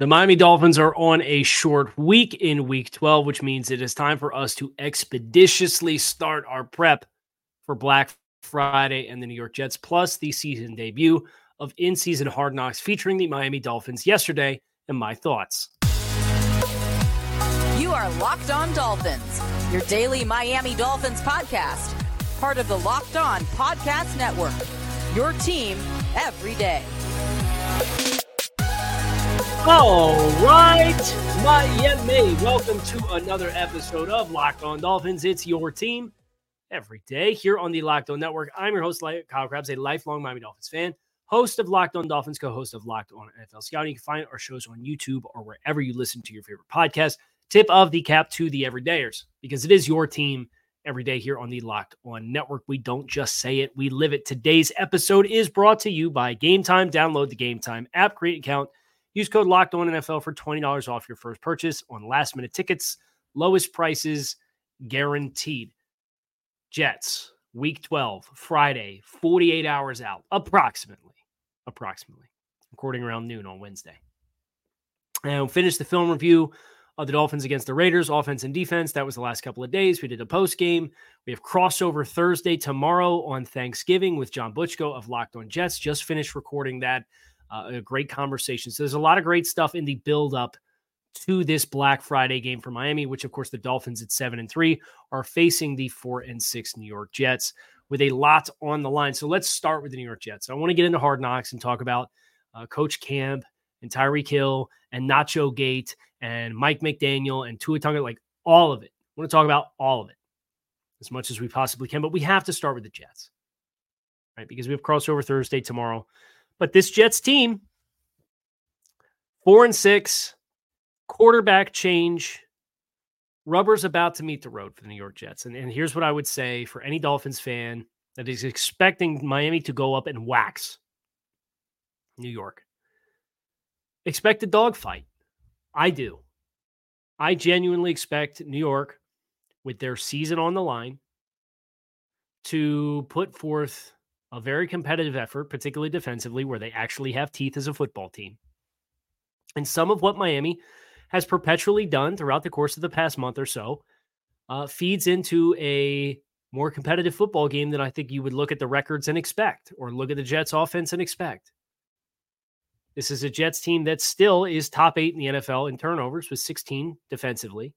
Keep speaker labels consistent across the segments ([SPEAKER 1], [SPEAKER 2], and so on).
[SPEAKER 1] The Miami Dolphins are on a short week in week 12, which means it is time for us to expeditiously start our prep for Black Friday and the New York Jets, plus the season debut of in season Hard Knocks featuring the Miami Dolphins yesterday and my thoughts.
[SPEAKER 2] You are Locked On Dolphins, your daily Miami Dolphins podcast, part of the Locked On Podcast Network. Your team every day.
[SPEAKER 1] All right, Miami. Welcome to another episode of Locked On Dolphins. It's your team every day here on the Locked On Network. I'm your host, Kyle Crabbs, a lifelong Miami Dolphins fan, host of Locked On Dolphins, co host of Locked On NFL Scouting. You can find our shows on YouTube or wherever you listen to your favorite podcast. Tip of the cap to the everydayers because it is your team every day here on the Locked On Network. We don't just say it, we live it. Today's episode is brought to you by Game Time. Download the Game Time app, create an account Use code Locked On NFL for twenty dollars off your first purchase on last minute tickets. Lowest prices guaranteed. Jets week twelve Friday, forty eight hours out, approximately, approximately, according around noon on Wednesday. And we'll finish the film review of the Dolphins against the Raiders, offense and defense. That was the last couple of days. We did a post game. We have crossover Thursday tomorrow on Thanksgiving with John Butchko of Locked On Jets. Just finished recording that uh, a great conversation. So there's a lot of great stuff in the build up to this Black Friday game for Miami, which of course the Dolphins at seven and three are facing the four and six New York Jets with a lot on the line. So let's start with the New York Jets. I want to get into hard knocks and talk about uh, Coach Camp and Tyreek Hill and Nacho Gate and Mike McDaniel and Tua Tonga, like all of it. I want to talk about all of it as much as we possibly can, but we have to start with the Jets, right? Because we have crossover Thursday tomorrow. But this Jets team, four and six, quarterback change. Rubber's about to meet the road for the New York Jets. And, and here's what I would say for any Dolphins fan that is expecting Miami to go up and wax New York. Expect a dogfight. I do. I genuinely expect New York, with their season on the line, to put forth a very competitive effort, particularly defensively, where they actually have teeth as a football team. And some of what Miami has perpetually done throughout the course of the past month or so uh, feeds into a more competitive football game than I think you would look at the records and expect, or look at the Jets offense and expect. This is a Jets team that still is top eight in the NFL in turnovers with 16 defensively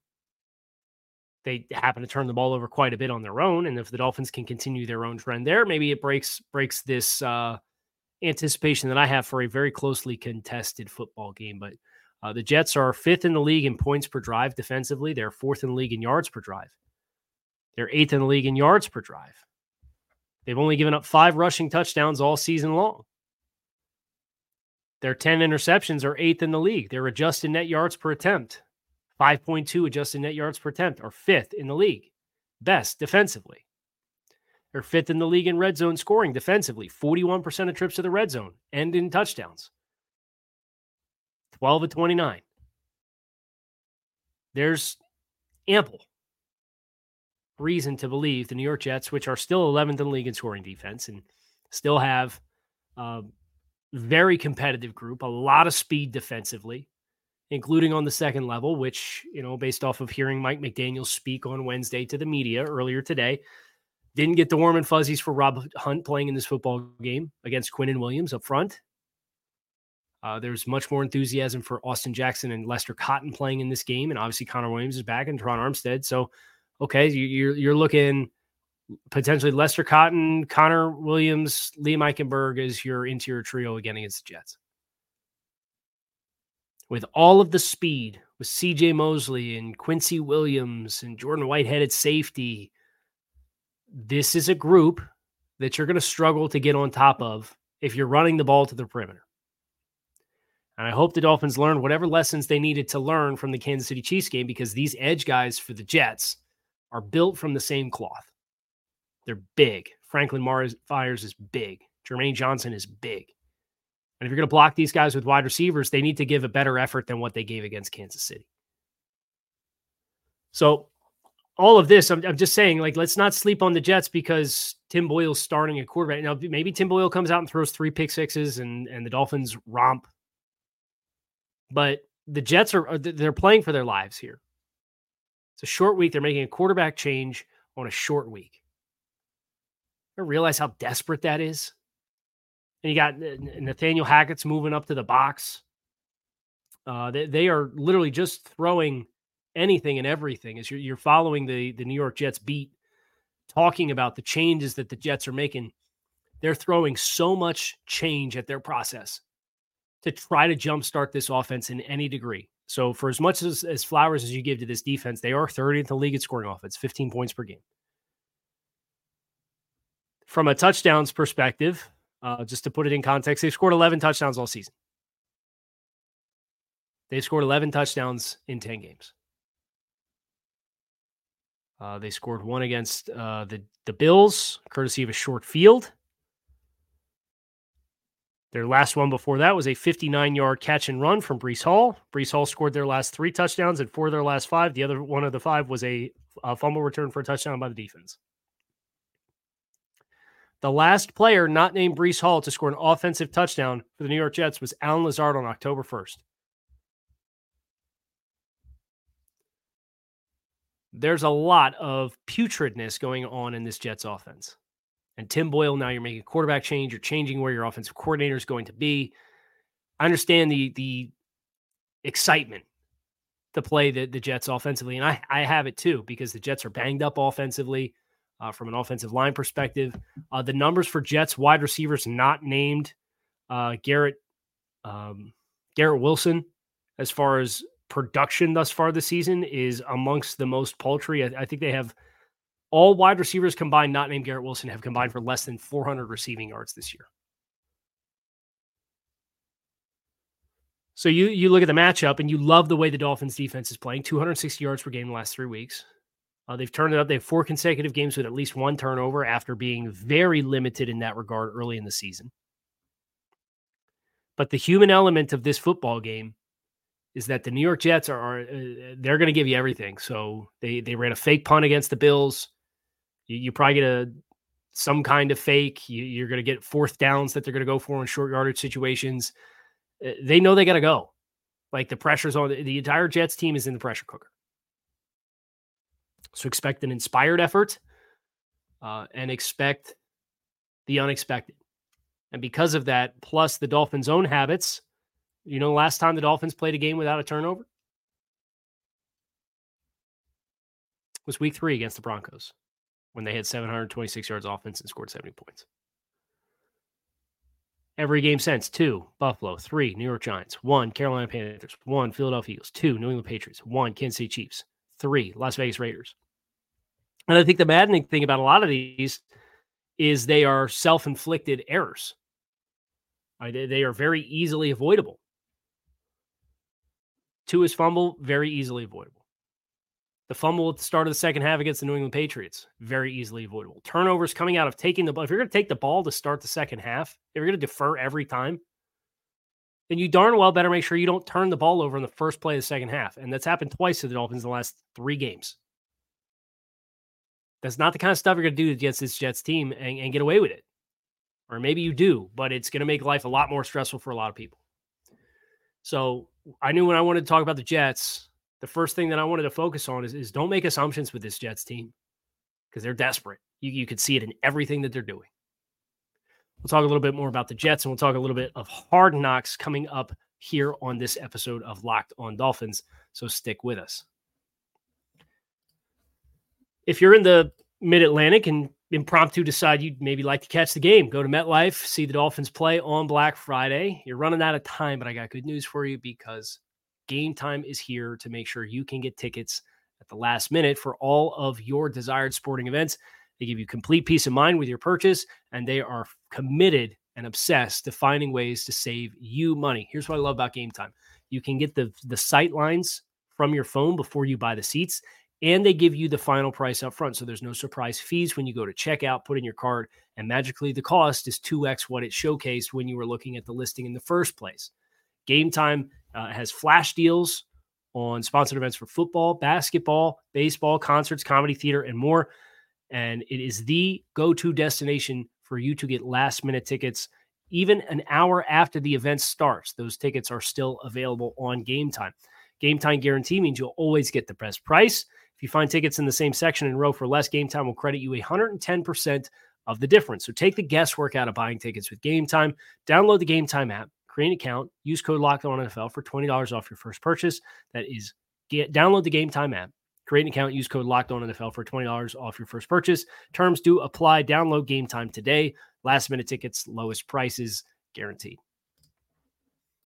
[SPEAKER 1] they happen to turn the ball over quite a bit on their own. And if the Dolphins can continue their own trend there, maybe it breaks breaks this uh, anticipation that I have for a very closely contested football game. But uh, the Jets are fifth in the league in points per drive defensively. They're fourth in the league in yards per drive. They're eighth in the league in yards per drive. They've only given up five rushing touchdowns all season long. Their 10 interceptions are eighth in the league. Their adjusted net yards per attempt 5.2 adjusted net yards per attempt, or fifth in the league. Best defensively. They're fifth in the league in red zone scoring defensively, 41% of trips to the red zone and in touchdowns. 12 of 29. There's ample reason to believe the New York Jets, which are still 11th in the league in scoring defense and still have a very competitive group, a lot of speed defensively, including on the second level, which, you know, based off of hearing Mike McDaniel speak on Wednesday to the media earlier today, didn't get the warm and fuzzies for Rob Hunt playing in this football game against Quinnen Williams up front. Uh, there's much more enthusiasm for Austin Jackson and Lester Cotton playing in this game, and obviously Connor Williams is back and Terron Armstead. So, okay, you're you're looking potentially Lester Cotton, Connor Williams, Liam Eichenberg as your interior trio again against the Jets with all of the speed with CJ Mosley and Quincy Williams and Jordan Whitehead at safety, this is a group that you're going to struggle to get on top of if you're running the ball to the perimeter. And I hope the Dolphins learned whatever lessons they needed to learn from the Kansas City Chiefs game because these edge guys for the Jets are built from the same cloth. They're big. Franklin Myers is big. Jermaine Johnson is big. And if you're going to block these guys with wide receivers, they need to give a better effort than what they gave against Kansas City. So, all of this, I'm, I'm just saying, like, let's not sleep on the Jets because Tim Boyle's starting a quarterback. Now, maybe Tim Boyle comes out and throws three pick sixes and, and the Dolphins romp. But the Jets are, uh, they're playing for their lives here. It's a short week. They're making a quarterback change on a short week. I realize how desperate that is. And you got Nathaniel Hackett's moving up to the box. Uh, they, they are literally just throwing anything and everything as you're, you're following the, the New York Jets beat, talking about the changes that the Jets are making. They're throwing so much change at their process to try to jumpstart this offense in any degree. So, for as much as, as flowers as you give to this defense, they are 30th in the league at scoring offense, 15 points per game. From a touchdowns perspective, uh, just to put it in context, they've scored 11 touchdowns all season. They've scored 11 touchdowns in 10 games. Uh, they scored one against uh, the the Bills, courtesy of a short field. Their last one before that was a 59 yard catch and run from Breece Hall. Breece Hall scored their last three touchdowns, and for their last five, the other one of the five was a, a fumble return for a touchdown by the defense. The last player not named Breece Hall to score an offensive touchdown for the New York Jets was Allen Lazard on October 1st. There's a lot of putridness going on in this Jets offense. And Tim Boyle, now you're making a quarterback change. You're changing where your offensive coordinator is going to be. I understand the the excitement to play the, the Jets offensively. And I, I have it too because the Jets are banged up offensively uh, from an offensive line perspective. Uh, the numbers for Jets wide receivers not named uh, Garrett um, Garrett Wilson, as far as production thus far this season, is amongst the most paltry. I, I think they have all wide receivers combined, not named Garrett Wilson, have combined for less than 400 receiving yards this year. So you you look at the matchup and you love the way the Dolphins defense is playing, 260 yards per game the last three weeks. Uh, they've turned it up. They have four consecutive games with at least one turnover after being very limited in that regard early in the season. But the human element of this football game is that the New York Jets are, are uh, they're going to give you everything. So they they ran a fake punt against the Bills. You, you probably get a some kind of fake. You, are going to get fourth downs that they're going to go for in short yardage situations. Uh, they know they got to go. Like the pressure's on the, the entire Jets team is in the pressure cooker. So expect an inspired effort uh, and expect the unexpected. And because of that, plus the Dolphins' own habits, you know, last time the Dolphins played a game without a turnover was week three against the Broncos when they had 726 yards offense and scored 70 points. Every game since two, Buffalo, three, New York Giants, one, Carolina Panthers, one, Philadelphia Eagles, two, New England Patriots, one, Kansas City Chiefs, three, Las Vegas Raiders. And I think the maddening thing about a lot of these is they are self inflicted errors. They are very easily avoidable. Two is fumble, very easily avoidable. The fumble at the start of the second half against the New England Patriots, very easily avoidable. Turnovers coming out of taking the ball. If you're going to take the ball to start the second half, if you're going to defer every time, then you darn well better make sure you don't turn the ball over in the first play of the second half. And that's happened twice to the Dolphins in the last three games. That's not the kind of stuff you're going to do against this Jets team and, and get away with it. Or maybe you do, but it's going to make life a lot more stressful for a lot of people. So I knew when I wanted to talk about the Jets, the first thing that I wanted to focus on is, is don't make assumptions with this Jets team because they're desperate. You, you could see it in everything that they're doing. We'll talk a little bit more about the Jets and we'll talk a little bit of hard knocks coming up here on this episode of Locked on Dolphins. So stick with us if you're in the mid Atlantic and impromptu decide you'd maybe like to catch the game, go to MetLife, see the Dolphins play on Black Friday. You're running out of time, but I got good news for you because game time is here to make sure you can get tickets at the last minute for all of your desired sporting events. They give you complete peace of mind with your purchase, and they are committed and obsessed to finding ways to save you money. Here's what I love about Game Time. You can get the the sight lines from your phone before you buy the seats and they give you the final price up front so there's no surprise fees when you go to checkout put in your card and magically the cost is 2x what it showcased when you were looking at the listing in the first place. Game time uh, has flash deals on sponsored events for football basketball baseball concerts comedy theater and more. And it is the go-to destination for you to get last minute tickets even an hour after the event starts. Those tickets are still available on game time. Game time guarantee means you'll always get the best price you find tickets in the same section and row for less, Game Time will credit you 110% of the difference. So take the guesswork out of buying tickets with Game Time. Download the Game Time app, create an account, use code Locked On NFL for $20 off your first purchase. That is, get, download the Game Time app, create an account, use code Locked On NFL for $20 off your first purchase. Terms do apply. Download Game Time today. Last minute tickets, lowest prices guaranteed.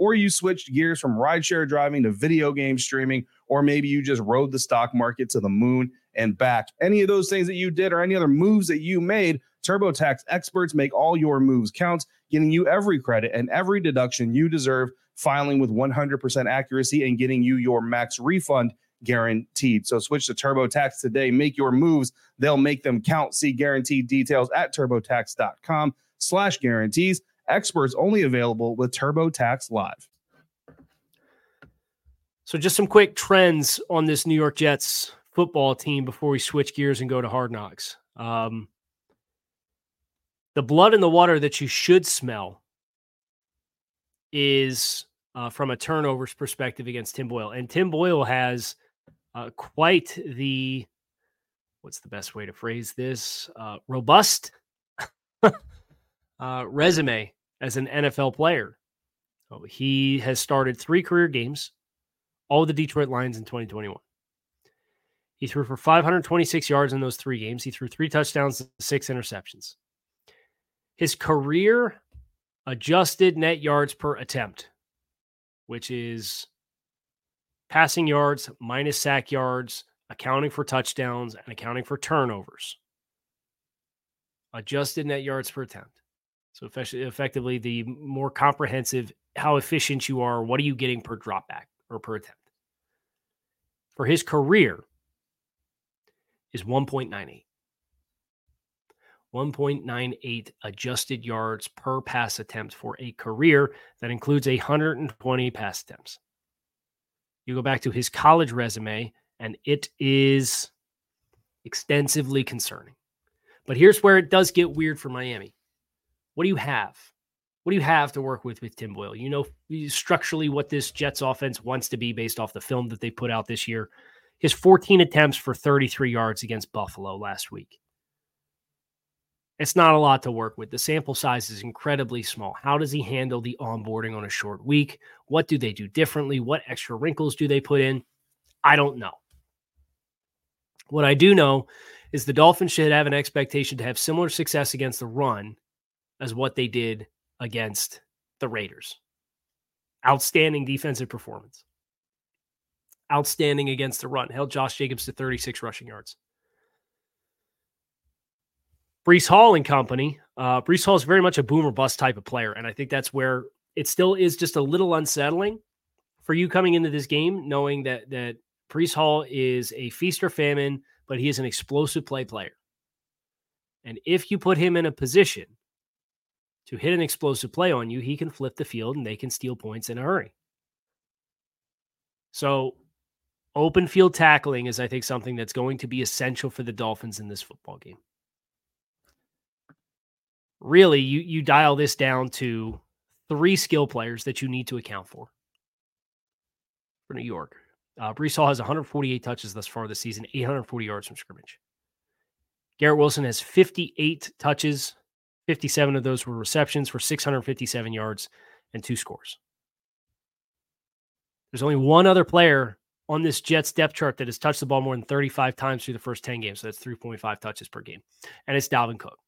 [SPEAKER 3] or you switched gears from rideshare driving to video game streaming, or maybe you just rode the stock market to the moon and back. Any of those things that you did or any other moves that you made, TurboTax experts make all your moves count, getting you every credit and every deduction you deserve, filing with 100% accuracy and getting you your max refund guaranteed. So switch to TurboTax today. Make your moves. They'll make them count. See guaranteed details at turbotax.com slash guarantees. Experts only available with TurboTax Live.
[SPEAKER 1] So, just some quick trends on this New York Jets football team before we switch gears and go to hard knocks. Um, the blood in the water that you should smell is uh, from a turnovers perspective against Tim Boyle. And Tim Boyle has uh, quite the, what's the best way to phrase this? Uh, robust uh, resume as an NFL player. He has started three career games, all the Detroit Lions in 2021. He threw for 526 yards in those three games. He threw three touchdowns, six interceptions. His career adjusted net yards per attempt, which is passing yards minus sack yards, accounting for touchdowns, and accounting for turnovers. Adjusted net yards per attempt. So effectively, the more comprehensive, how efficient you are, what are you getting per dropback or per attempt? For his career is 1.98. 1.98 adjusted yards per pass attempt for a career that includes 120 pass attempts. You go back to his college resume, and it is extensively concerning. But here's where it does get weird for Miami. What do you have? What do you have to work with with Tim Boyle? You know structurally what this Jets offense wants to be based off the film that they put out this year. His 14 attempts for 33 yards against Buffalo last week. It's not a lot to work with. The sample size is incredibly small. How does he handle the onboarding on a short week? What do they do differently? What extra wrinkles do they put in? I don't know. What I do know is the Dolphins should have an expectation to have similar success against the run as what they did against the Raiders. Outstanding defensive performance. Outstanding against the run. Held Josh Jacobs to 36 rushing yards. Breece Hall and company. Uh, Breece Hall is very much a boomer bust type of player. And I think that's where it still is just a little unsettling for you coming into this game, knowing that that Breece Hall is a feast or famine, but he is an explosive play player. And if you put him in a position to hit an explosive play on you, he can flip the field and they can steal points in a hurry. So, open field tackling is, I think, something that's going to be essential for the Dolphins in this football game. Really, you you dial this down to three skill players that you need to account for for New York. Uh, Breece Hall has 148 touches thus far this season, 840 yards from scrimmage. Garrett Wilson has 58 touches 57 of those were receptions for 657 yards and two scores. There's only one other player on this Jets depth chart that has touched the ball more than 35 times through the first 10 games. So that's 3.5 touches per game. And it's Dalvin Cook.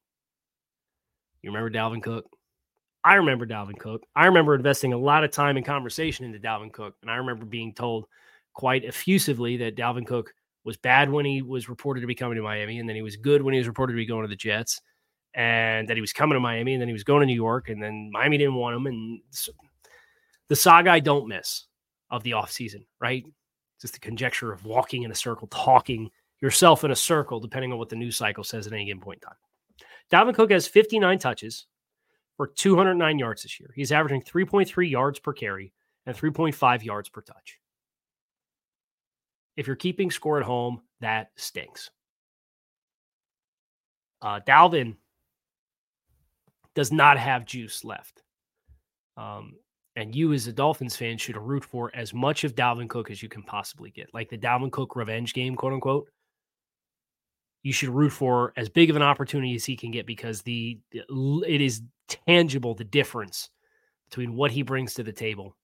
[SPEAKER 1] You remember Dalvin Cook? I remember Dalvin Cook. I remember investing a lot of time and conversation into Dalvin Cook. And I remember being told quite effusively that Dalvin Cook was bad when he was reported to be coming to Miami, and then he was good when he was reported to be going to the Jets, and that he was coming to Miami, and then he was going to New York, and then Miami didn't want him. And the saga I don't miss of the offseason, right? Just the conjecture of walking in a circle, talking yourself in a circle, depending on what the news cycle says at any given point in time. Dalvin Cook has 59 touches for 209 yards this year. He's averaging 3.3 yards per carry and 3.5 yards per touch. If you're keeping score at home, that stinks. Uh, Dalvin does not have juice left. Um, and you, as a Dolphins fan, should root for as much of Dalvin Cook as you can possibly get. Like the Dalvin Cook revenge game, quote unquote. You should root for as big of an opportunity as he can get because the it is tangible the difference between what he brings to the table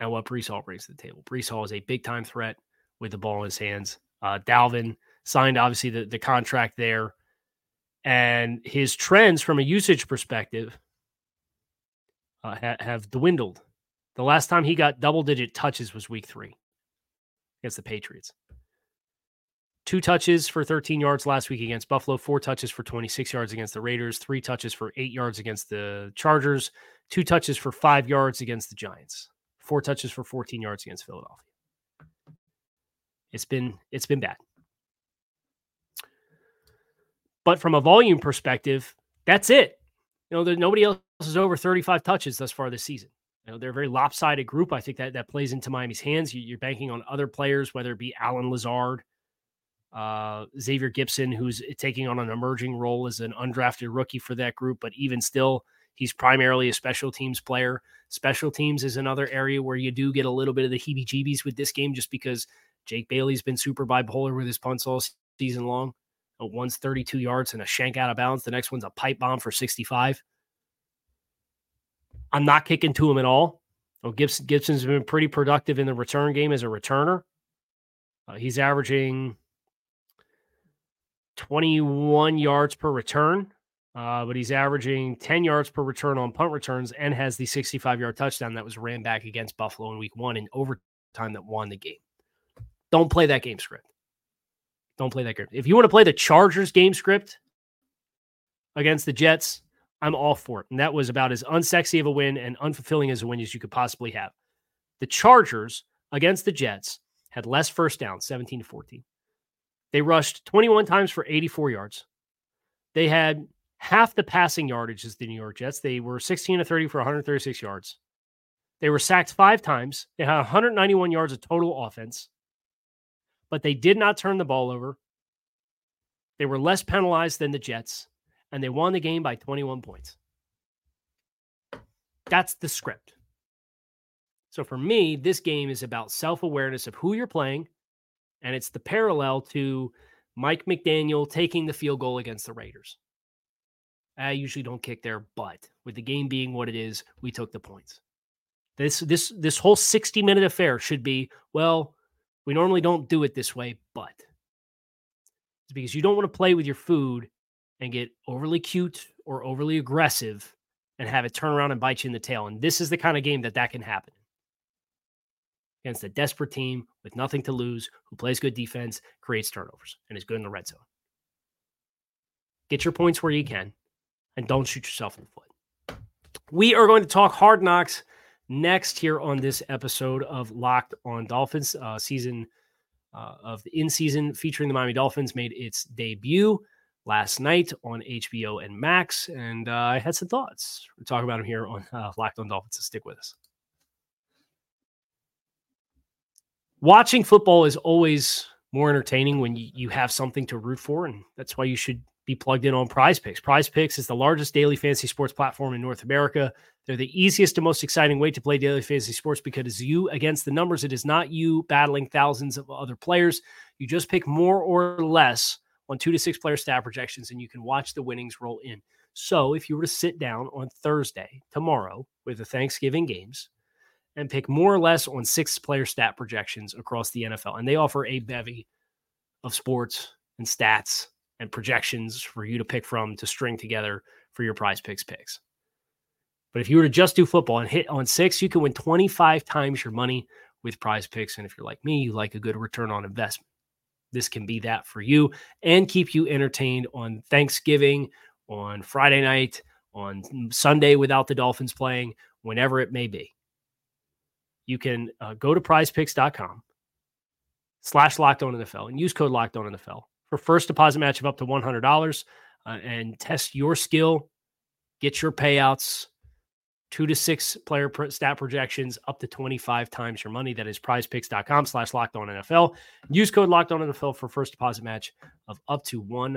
[SPEAKER 1] and what Breece Hall brings to the table. Breece Hall is a big time threat with the ball in his hands. Uh, Dalvin signed obviously the, the contract there, and his trends from a usage perspective uh, ha- have dwindled. The last time he got double digit touches was week three against the Patriots. Two touches for 13 yards last week against Buffalo, four touches for 26 yards against the Raiders, three touches for eight yards against the Chargers, two touches for five yards against the Giants, four touches for 14 yards against Philadelphia. It's been it's been bad. But from a volume perspective, that's it. You know, nobody else is over 35 touches thus far this season. You know, they're a very lopsided group. I think that that plays into Miami's hands. You, are banking on other players, whether it be Allen Lazard, uh, Xavier Gipson, who's taking on an emerging role as an undrafted rookie for that group. But even still, he's primarily a special teams player. Special teams is another area where you do get a little bit of the heebie jeebies with this game just because Jake Bailey's been super bipolar with his punts all season long. One's 32 yards and a shank out of bounds. The next one's a pipe bomb for 65. I'm not kicking to him at all. Gipson, Gipson's been pretty productive in the return game as a returner. Uh, he's averaging 21 yards per return, uh, but he's averaging 10 yards per return on punt returns and has the 65 yard touchdown that was ran back against Buffalo in week one in overtime that won the game. Don't play that game script. Don't play that game. If you want to play the Chargers game script against the Jets, I'm all for it. And that was about as unsexy of a win and unfulfilling as a win as you could possibly have. The Chargers against the Jets had less first down, 17 to 14. They rushed 21 times for 84 yards. They had half the passing yardage as the New York Jets. They were 16 to 30 for 136 yards. They were sacked five times. They had 191 yards of total offense, but they did not turn the ball over. They were less penalized than the Jets and they won the game by 21 points. That's the script. So for me, this game is about self awareness of who you're playing, and it's the parallel to Mike McDaniel taking the field goal against the Raiders. I usually don't kick there, but with the game being what it is, we took the points. This this this whole 60 minute affair should be well, we normally don't do it this way, but it's because you don't want to play with your food and get overly cute or overly aggressive and have it turn around and bite you in the tail. And this is the kind of game that that can happen against a desperate team with nothing to lose, who plays good defense, creates turnovers, and is good in the red zone. Get your points where you can and don't shoot yourself in the foot. We are going to talk hard knocks next here on this episode of Locked on Dolphins. Uh, season uh, of the in season featuring the Miami Dolphins made its debut last night on HBO and Max, and uh, I had some thoughts. We'll talk about them here on uh, Locked on Dolphins. So stick with us. Watching football is always more entertaining when you, you have something to root for, and that's why you should be plugged in on Prize Picks. Prize Picks is the largest daily fantasy sports platform in North America. They're the easiest and most exciting way to play daily fantasy sports because it's you against the numbers. It is not you battling thousands of other players. You just pick more or less on two to six player stat projections, and you can watch the winnings roll in. So if you were to sit down on Thursday, tomorrow, with the Thanksgiving games and pick more or less on six player stat projections across the NFL, and they offer a bevy of sports and stats and projections for you to pick from to string together for your prize picks picks. But if you were to just do football and hit on six, you can win 25 times your money with prize picks. And if you're like me, you like a good return on investment. This can be that for you and keep you entertained on Thanksgiving on Friday night, on Sunday without the Dolphins playing, whenever it may be. You can uh, go to prizepicks.com slash locked on NFL and use code locked on NFL for first deposit match of up to $100 uh, and test your skill, get your payouts, two to six player stat projections up to 25 times your money. That is prizepicks.com slash locked on NFL. Use code locked on NFL for first deposit match of up to $100.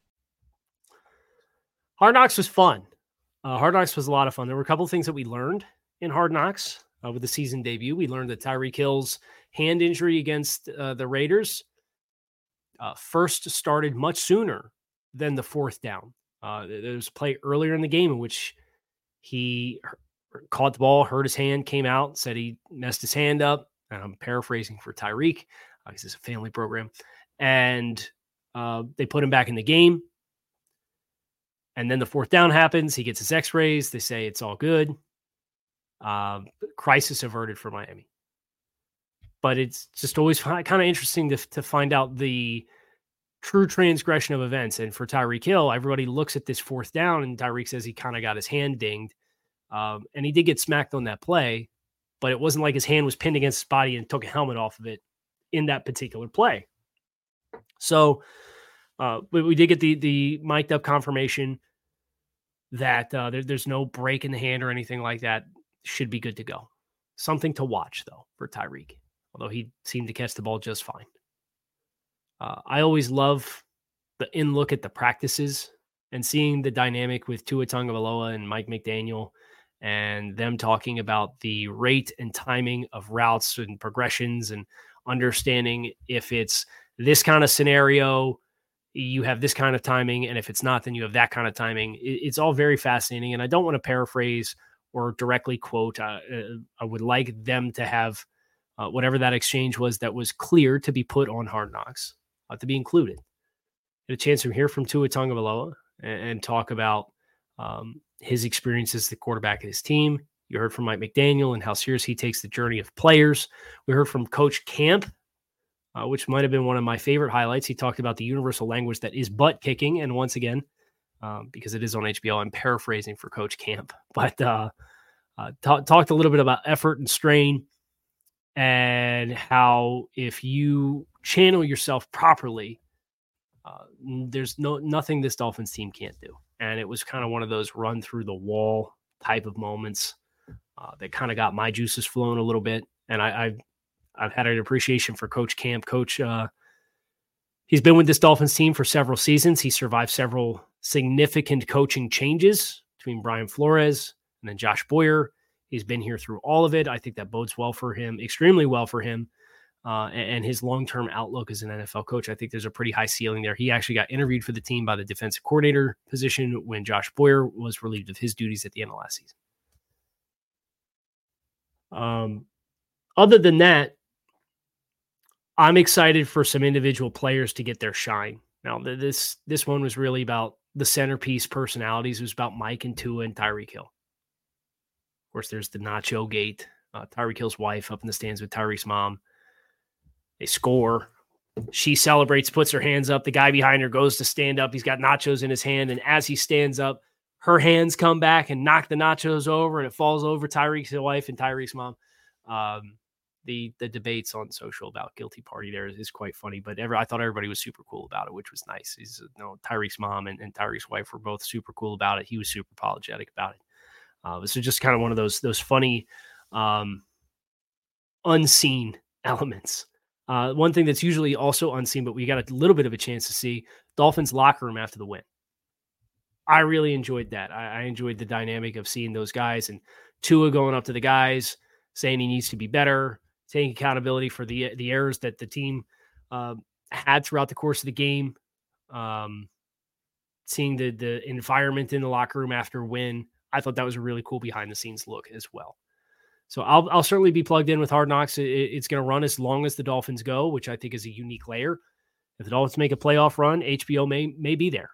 [SPEAKER 1] Hard Knocks was fun. Uh, Hard Knocks was a lot of fun. There were a couple of things that we learned in Hard Knocks uh, with the season debut. We learned that Tyreek Hill's hand injury against uh, the Raiders uh, first started much sooner than the fourth down. Uh, there was a play earlier in the game in which he caught the ball, hurt his hand, came out, said he messed his hand up. And I'm paraphrasing for Tyreek because it's a family program. And uh, they put him back in the game. And then the fourth down happens. He gets his x rays. They say it's all good. Uh, crisis averted for Miami. But it's just always kind of interesting to, to find out the true transgression of events. And for Tyreek Hill, everybody looks at this fourth down, and Tyreek says he kind of got his hand dinged. Um, and he did get smacked on that play, but it wasn't like his hand was pinned against his body and took a helmet off of it in that particular play. So uh, we, we, did get the the mic'd up confirmation that uh, there, there's no break in the hand or anything like that. Should be good to go. Something to watch though for Tyreek, although he seemed to catch the ball just fine. Uh, I always love the in look at the practices and seeing the dynamic with Tua Tagovailoa and Mike McDaniel and them talking about the rate and timing of routes and progressions and understanding if it's this kind of scenario you have this kind of timing and if it's not then you have that kind of timing. It's all very fascinating and i don't want to paraphrase or directly quote uh, uh, i would like them to have uh, whatever that exchange was that was clear to be put on hard knocks uh, to be included. Get a chance to hear from Tua Tagovailoa and, and talk about um, his experience as the quarterback of his team. You heard from Mike McDaniel and how serious he takes the journey of players. We heard from Coach Camp uh, which might have been one of my favorite highlights. He talked about the universal language that is butt kicking. And once again, um, because it is on HBO, I'm paraphrasing for Coach Camp, but uh, uh, t- talked a little bit about effort and strain and how if you channel yourself properly, uh, there's no nothing this Dolphins team can't do. And it was kind of one of those run through the wall type of moments uh, that kind of got my juices flowing a little bit. And I, I I've had an appreciation for Coach Camp. Coach, uh, he's been with this Dolphins team for several seasons. He survived several significant coaching changes between Brian Flores and then Josh Boyer. He's been here through all of it. I think that bodes well for him, extremely well for him. Uh, and, his long term outlook as an NFL coach. I think there's a pretty high ceiling there. He actually got interviewed for the team by the defensive coordinator position when Josh Boyer was relieved of his duties at the end of last season. Um, other than that, I'm excited for some individual players to get their shine. Now, this this one was really about the centerpiece personalities. It was about Mike and Tua and Tyreek Hill. Of course, there's the Nacho Gate. Uh, Tyreek Hill's wife up in the stands with Tyreek's mom. They score. She celebrates, puts her hands up. The guy behind her goes to stand up. He's got nachos in his hand, and as he stands up, her hands come back and knock the nachos over, and it falls over Tyreek's wife and Tyreek's mom. Um, the the debates on social about guilty party there is, is quite funny. But ever, I thought everybody was super cool about it, which was nice. He's you know Tyreek's mom and, and Tyreek's wife were both super cool about it. He was super apologetic about it. Uh, so just kind of one of those those funny, um, unseen elements. Uh, one thing that's usually also unseen, but we got a little bit of a chance to see Dolphins locker room after the win. I really enjoyed that. I, I enjoyed the dynamic of seeing those guys and Tua going up to the guys saying he needs to be better, taking accountability for the the errors that the team uh, had throughout the course of the game. Um, seeing the the environment in the locker room after win, I thought that was a really cool behind the scenes look as well. So I'll I'll certainly be plugged in with Hard Knocks. It, it's going to run as long as the Dolphins go, which I think is a unique layer. If the Dolphins make a playoff run, HBO may may be there.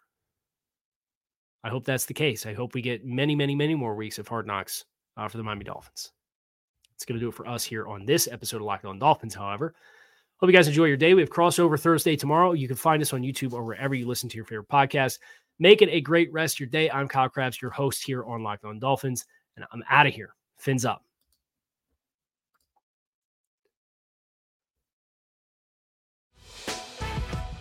[SPEAKER 1] I hope that's the case. I hope we get many, many, many more weeks of Hard Knocks uh, for the Miami Dolphins. It's going to do it for us here on this episode of Locked On Dolphins, however. Hope you guys enjoy your day. We have crossover Thursday tomorrow. You can find us on YouTube or wherever you listen to your favorite podcast. Make it a great rest of your day. I'm Kyle Crabbs, your host here on Locked On Dolphins, and I'm out of here. Fins up.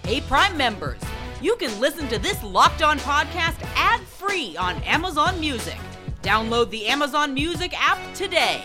[SPEAKER 2] Hey, Prime members, you can listen to this Locked On podcast ad free on Amazon Music. Download the Amazon Music app today.